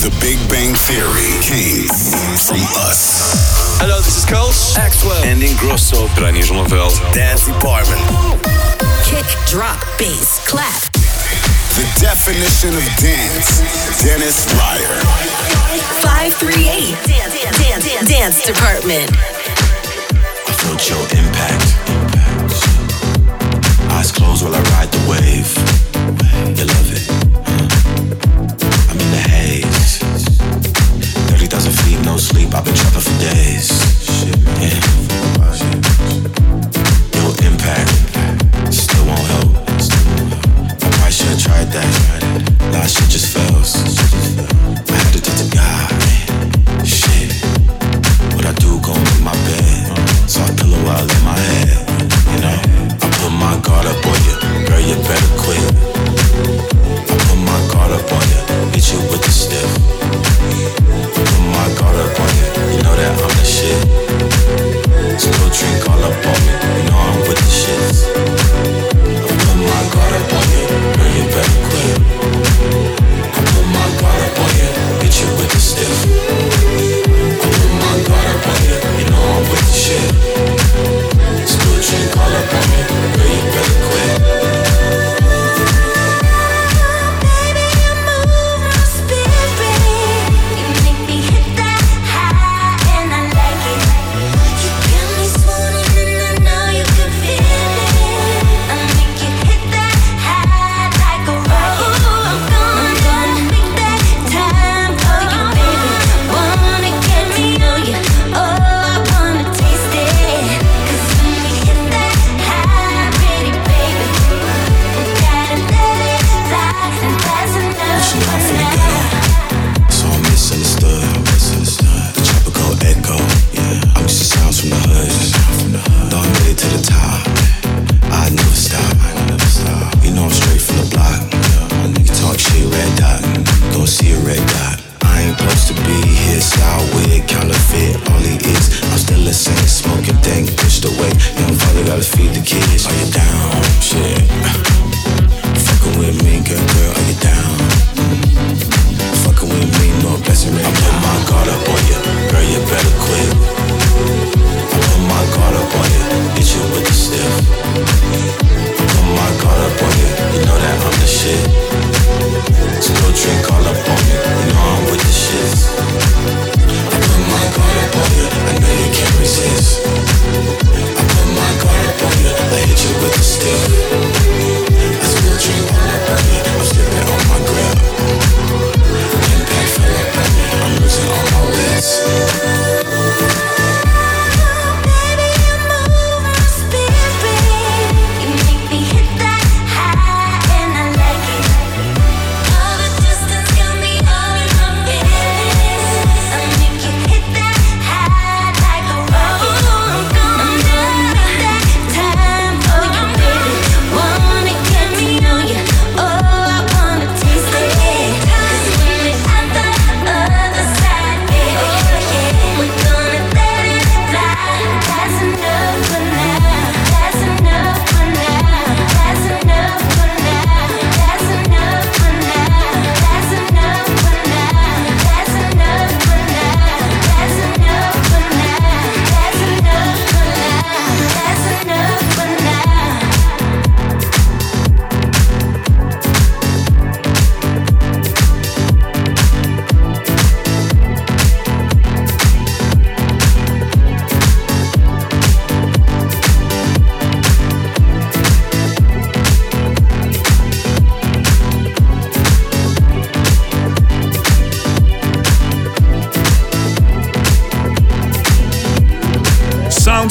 The Big Bang Theory came from us. Hello, this is Coles. Axwell. And Ingrosso. Ranier Lavelle, Dance Department. Kick, drop, bass, clap. The definition of dance. Dennis Ruyer. 538. Dance, dance, dance, dance Department. I felt your impact. Eyes closed while I ride the wave. You love it Cause of no sleep, I've been trapping for days. Yeah. No impact, still won't help. I should've tried that. Last shit just fails. shit. Still drink all up on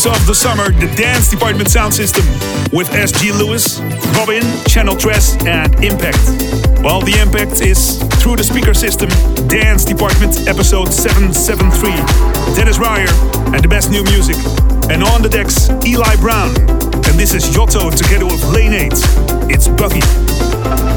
of the summer the Dance Department Sound System with SG Lewis, Robyn, Channel Tres, and Impact. While well, the impact is through the speaker system, Dance Department episode 773. Dennis Ruyer and the best new music. And on the decks, Eli Brown. And this is Yotto together with Lane 8. It's Buffy.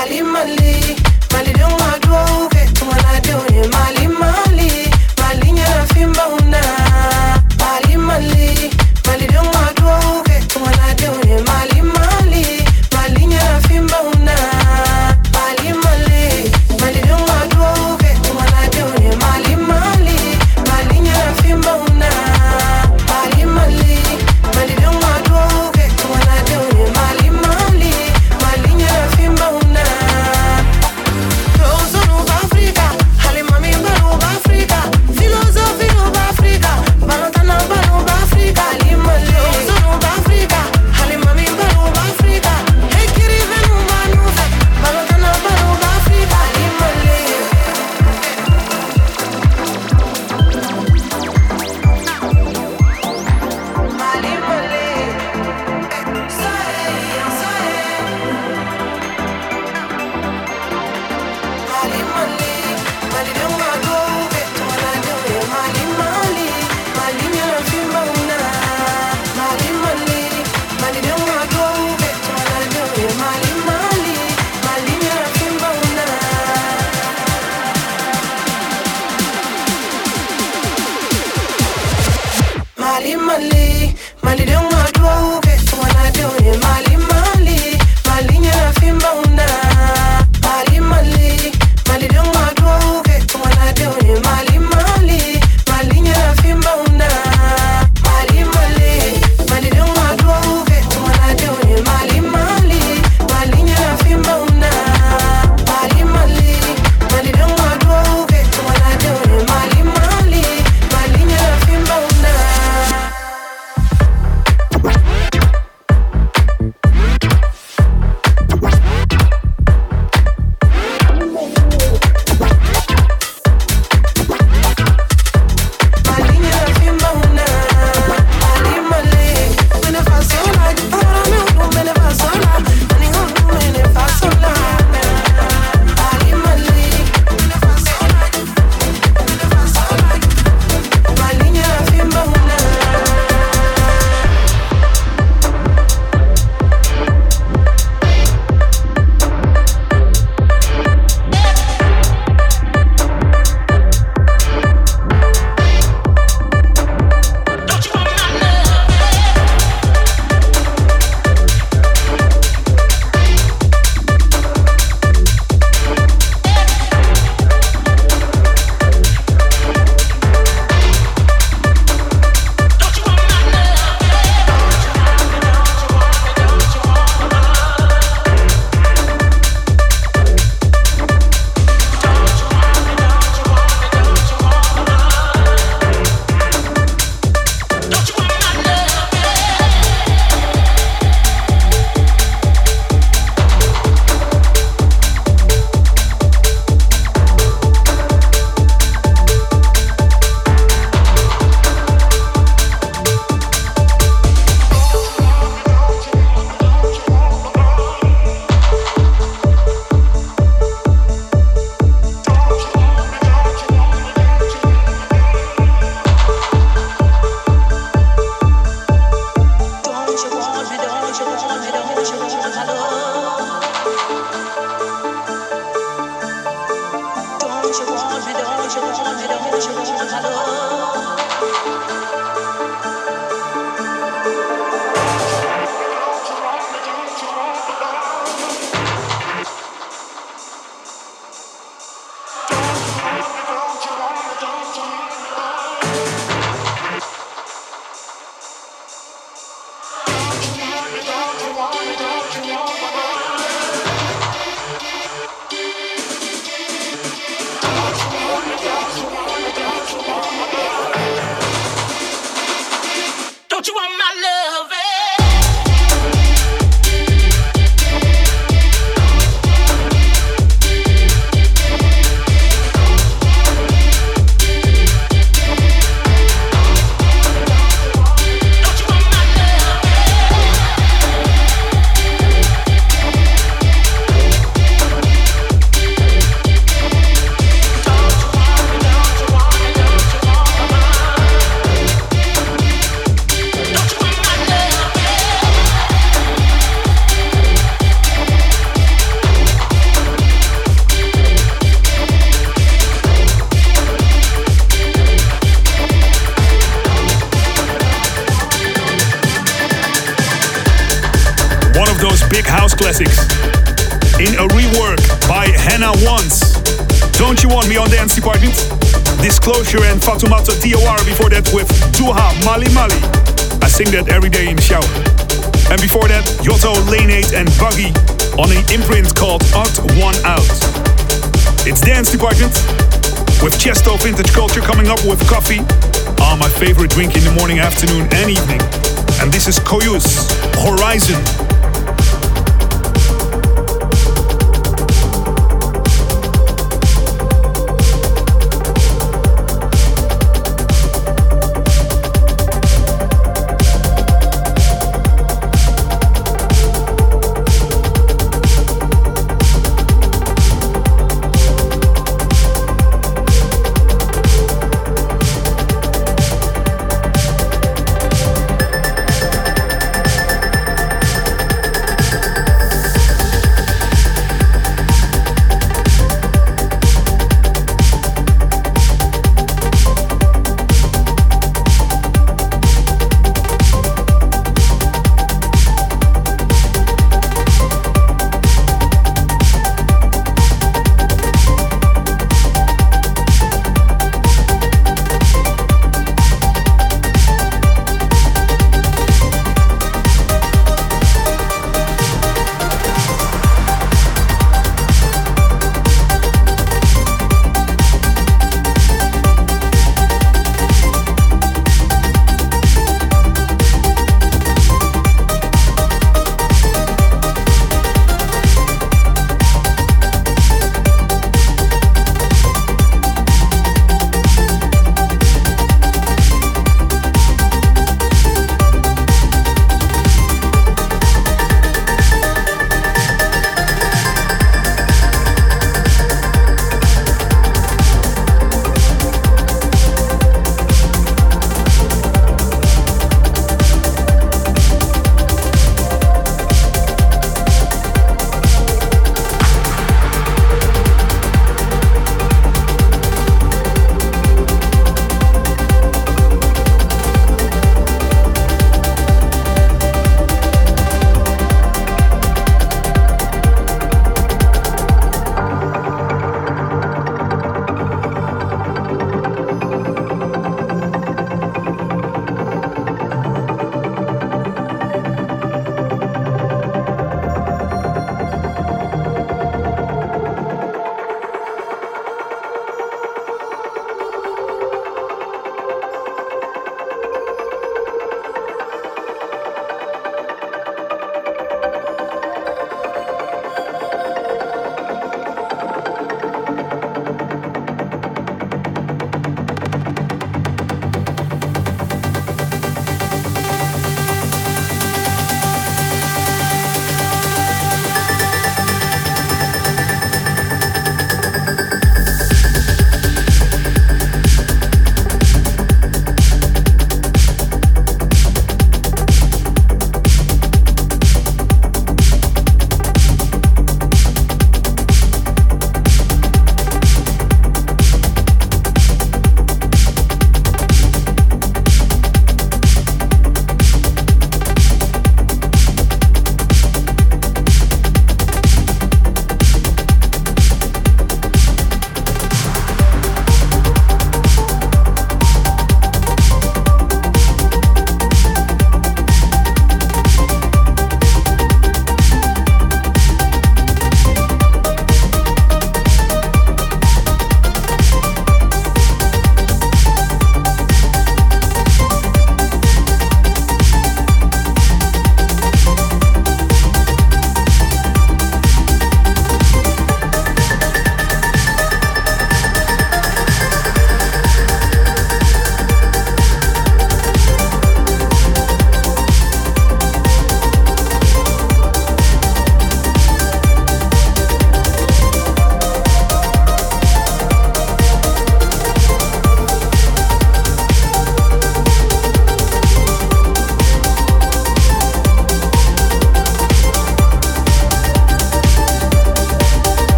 Mali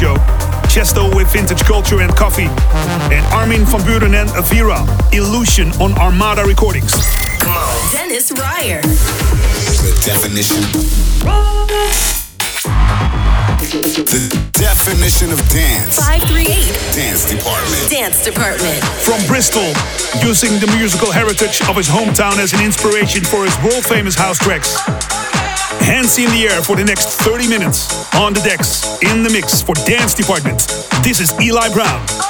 show. Tiësto with Vintage Culture and Coffee, and Armin van Buuren and Avira, Illusion on Armada Recordings. Come on. Dennis Ruyer. The definition. The definition of dance. 538. Dance department. Dance Department. From Bristol, using the musical heritage of his hometown as an inspiration for his world famous house tracks. Hands in the air for the next 30 minutes. On the decks, in the mix for Dance Department. This is Eli Brown.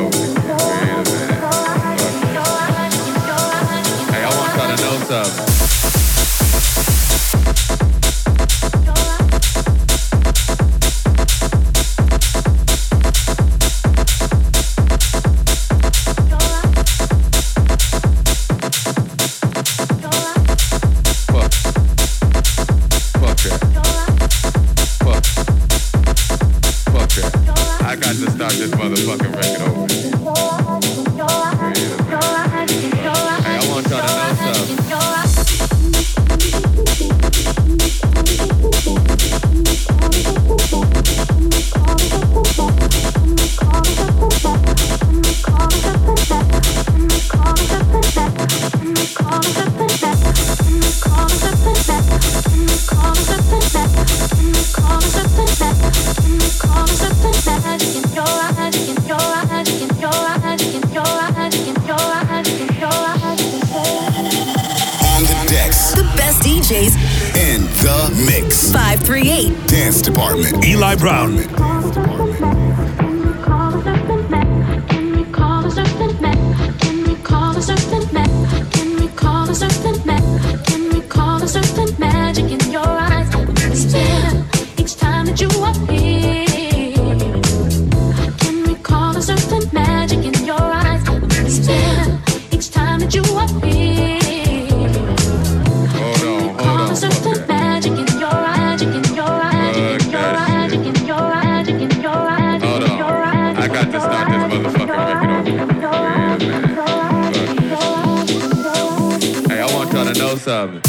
Gonçalves sabe.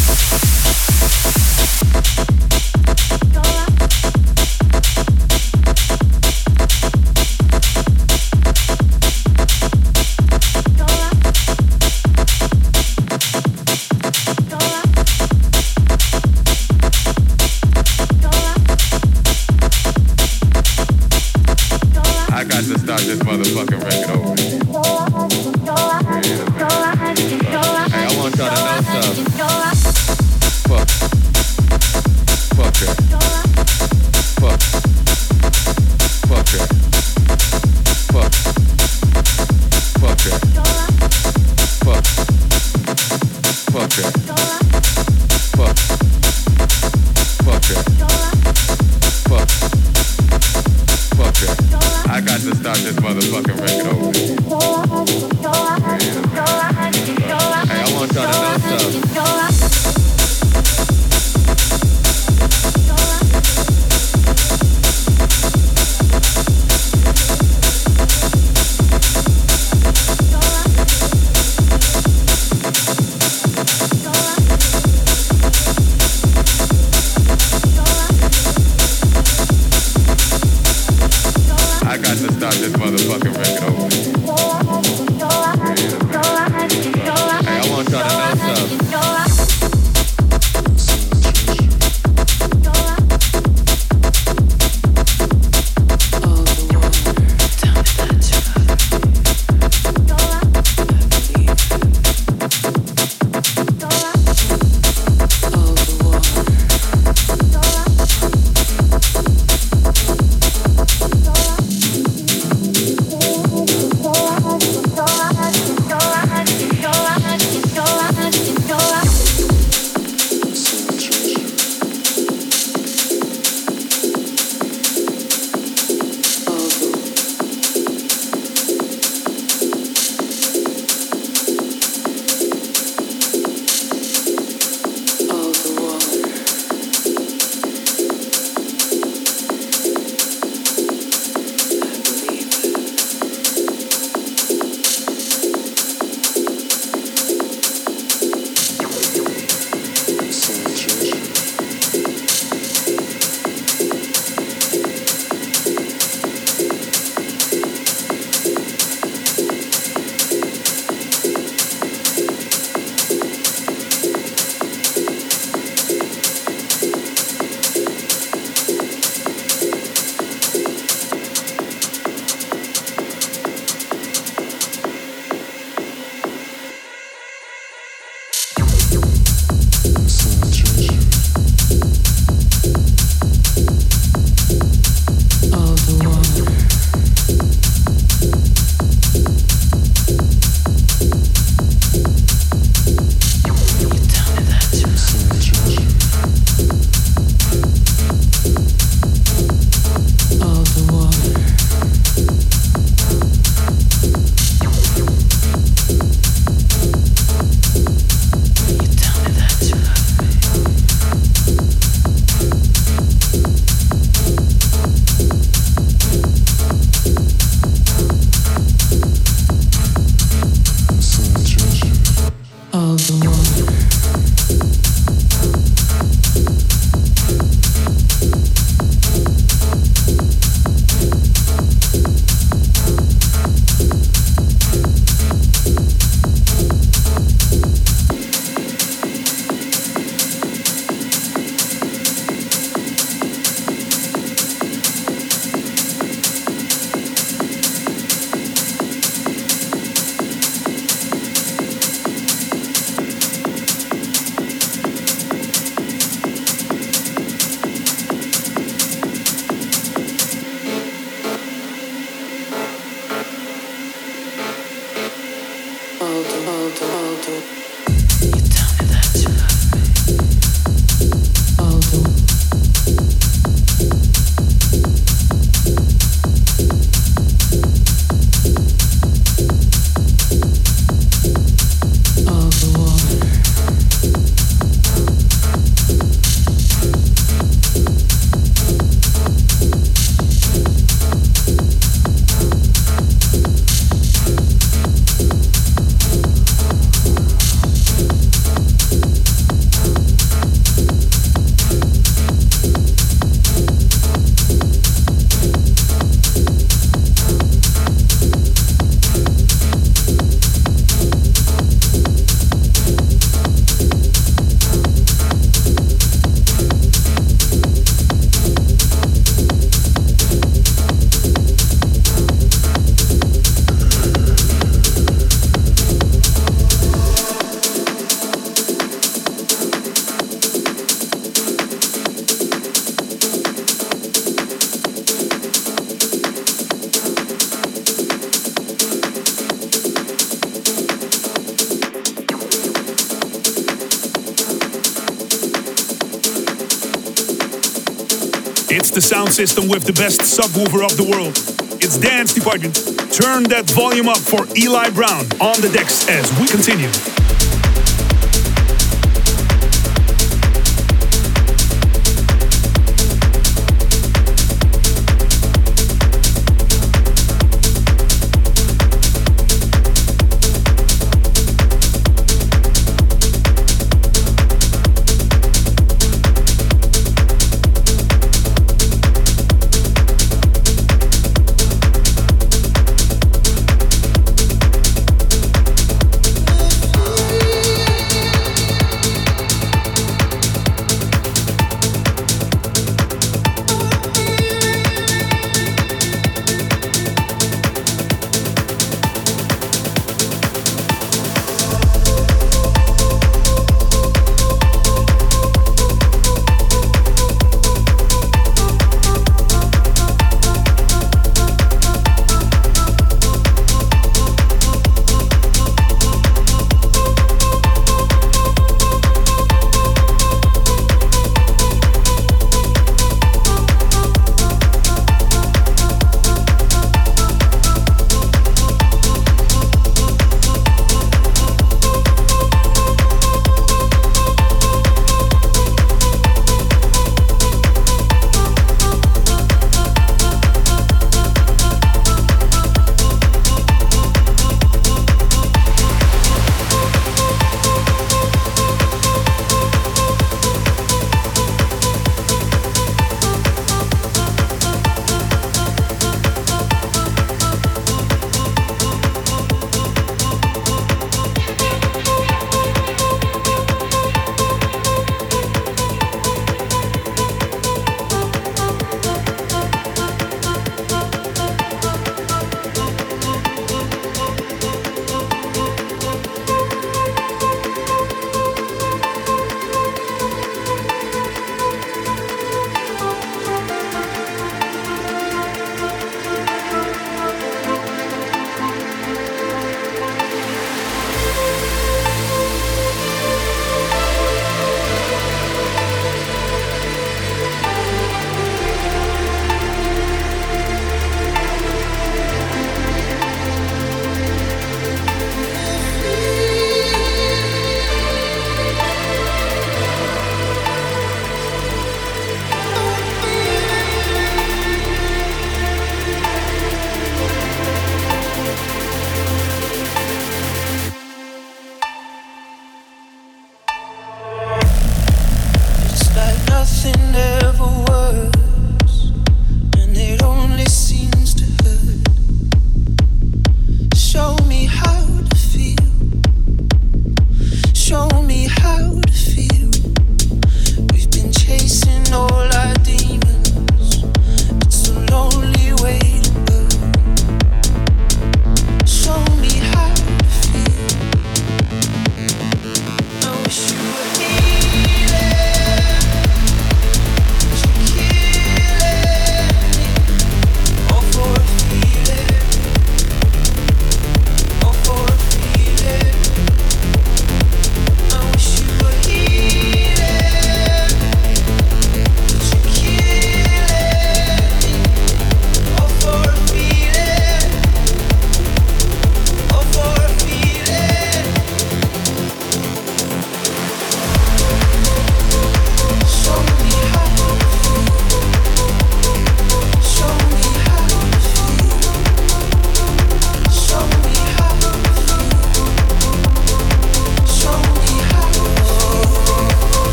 The sound system with the best subwoofer of the world. It's Dance Department. Turn that volume up for Eli Brown on the decks as we continue.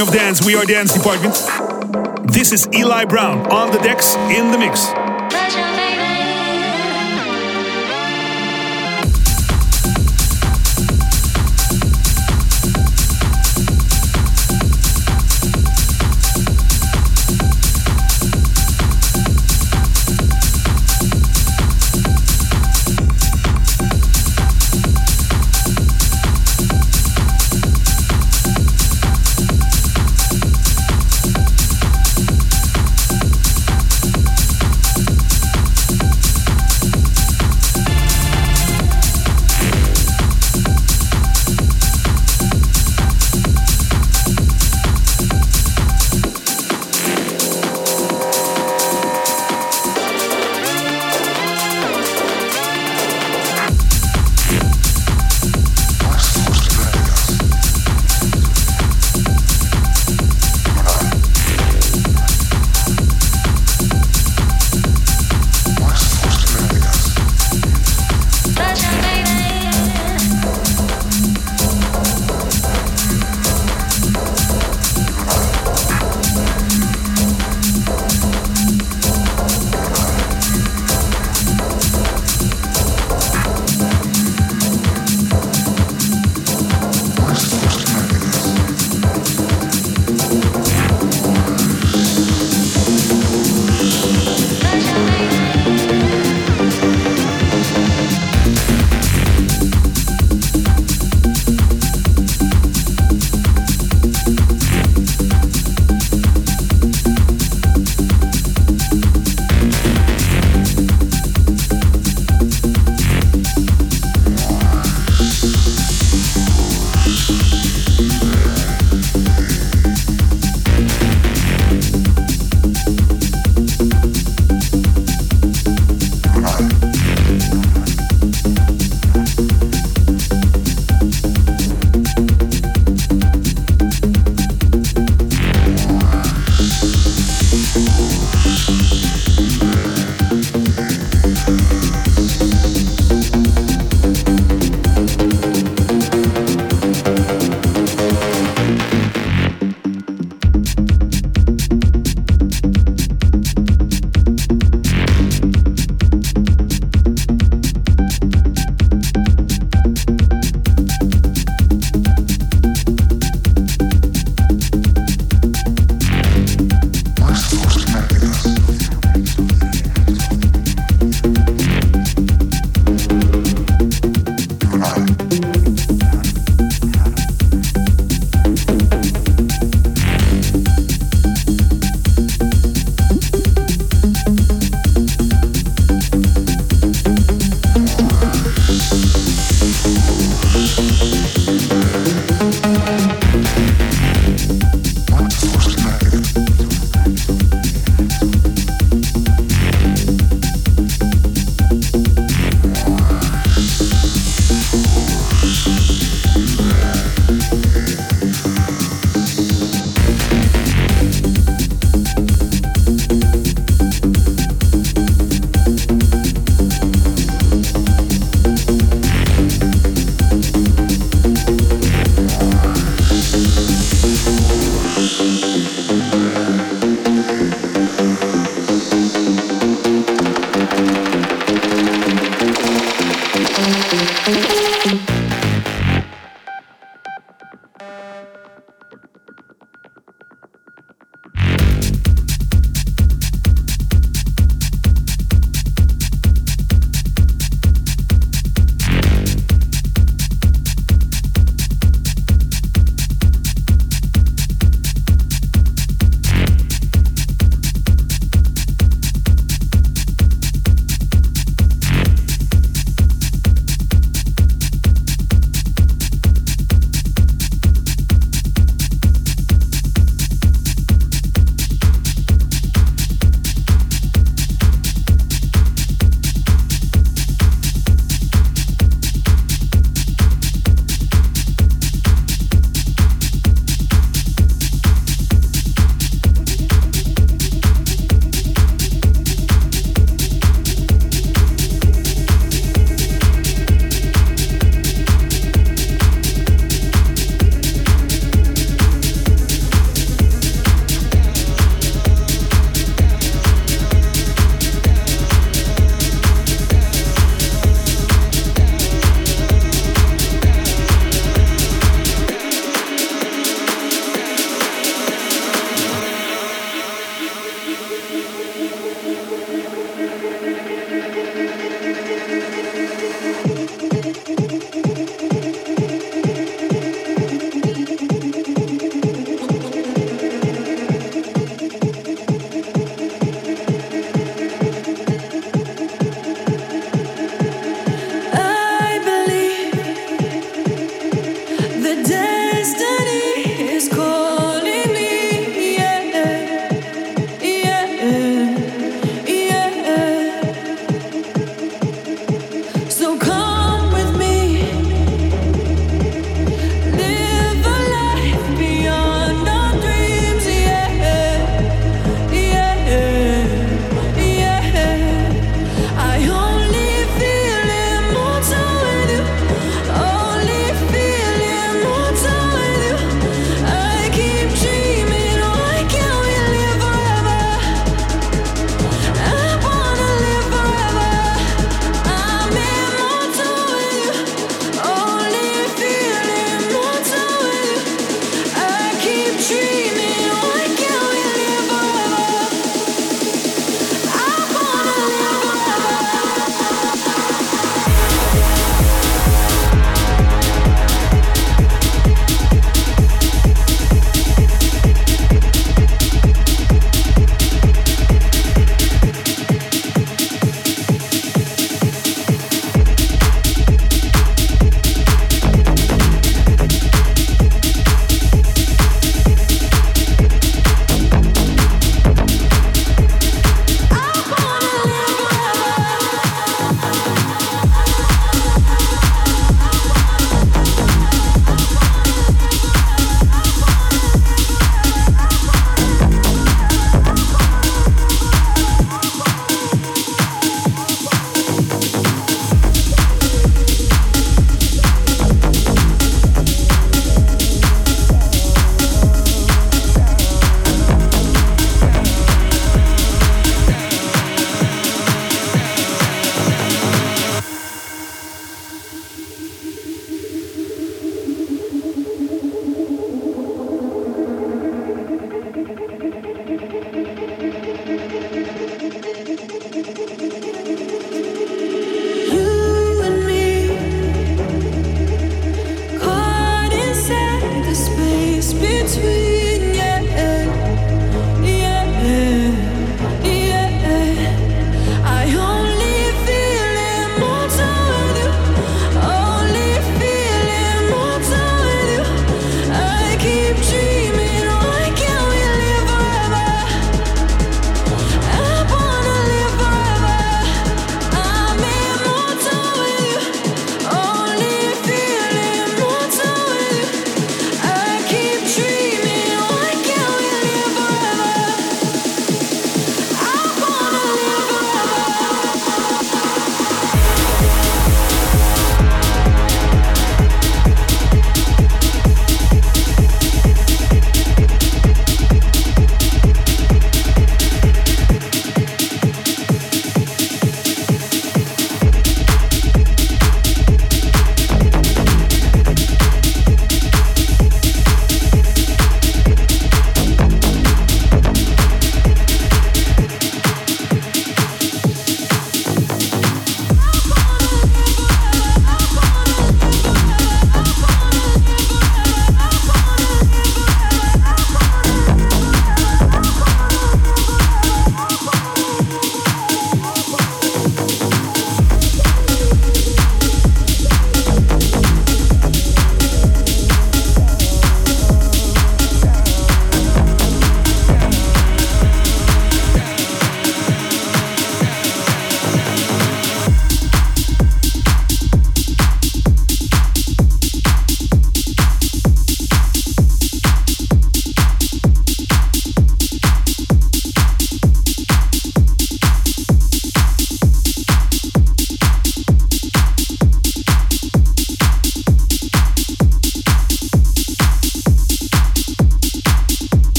Of dance. We are Dance Department. This is Eli Brown on the decks in the mix.